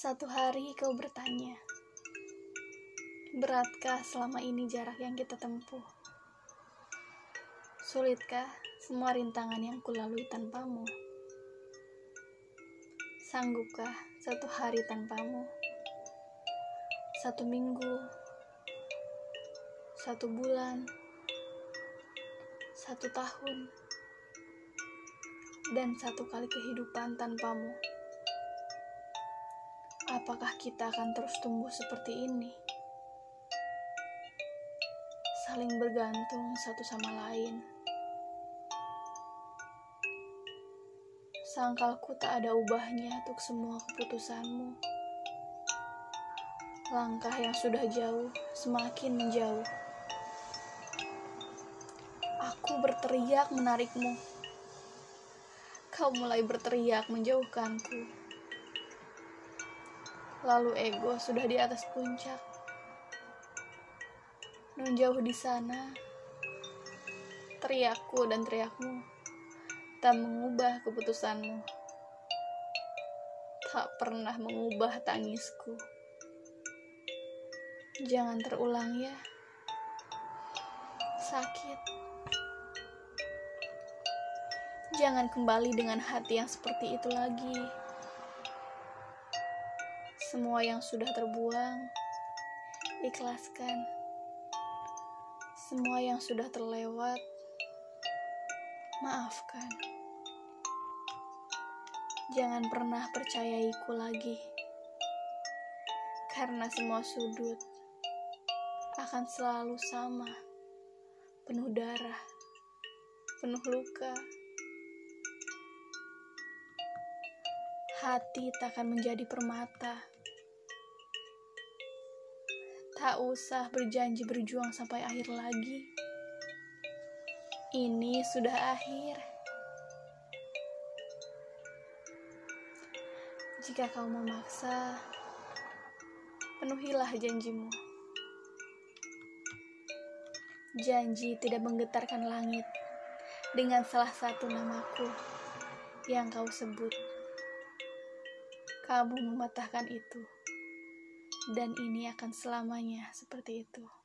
Satu hari kau bertanya, beratkah selama ini jarak yang kita tempuh? Sulitkah semua rintangan yang kulalui tanpamu? Sanggupkah satu hari tanpamu? Satu minggu, satu bulan, satu tahun, dan satu kali kehidupan tanpamu apakah kita akan terus tumbuh seperti ini? Saling bergantung satu sama lain. Sangkalku tak ada ubahnya untuk semua keputusanmu. Langkah yang sudah jauh semakin menjauh. Aku berteriak menarikmu. Kau mulai berteriak menjauhkanku lalu ego sudah di atas puncak. Non jauh di sana, teriakku dan teriakmu tak mengubah keputusanmu. Tak pernah mengubah tangisku. Jangan terulang ya. Sakit. Jangan kembali dengan hati yang seperti itu lagi. Semua yang sudah terbuang, ikhlaskan. Semua yang sudah terlewat, maafkan. Jangan pernah percayaiku lagi, karena semua sudut akan selalu sama, penuh darah, penuh luka. Hati tak akan menjadi permata Tak usah berjanji berjuang sampai akhir lagi. Ini sudah akhir. Jika kau memaksa, penuhilah janjimu. Janji tidak menggetarkan langit dengan salah satu namaku yang kau sebut. Kamu mematahkan itu dan ini akan selamanya seperti itu.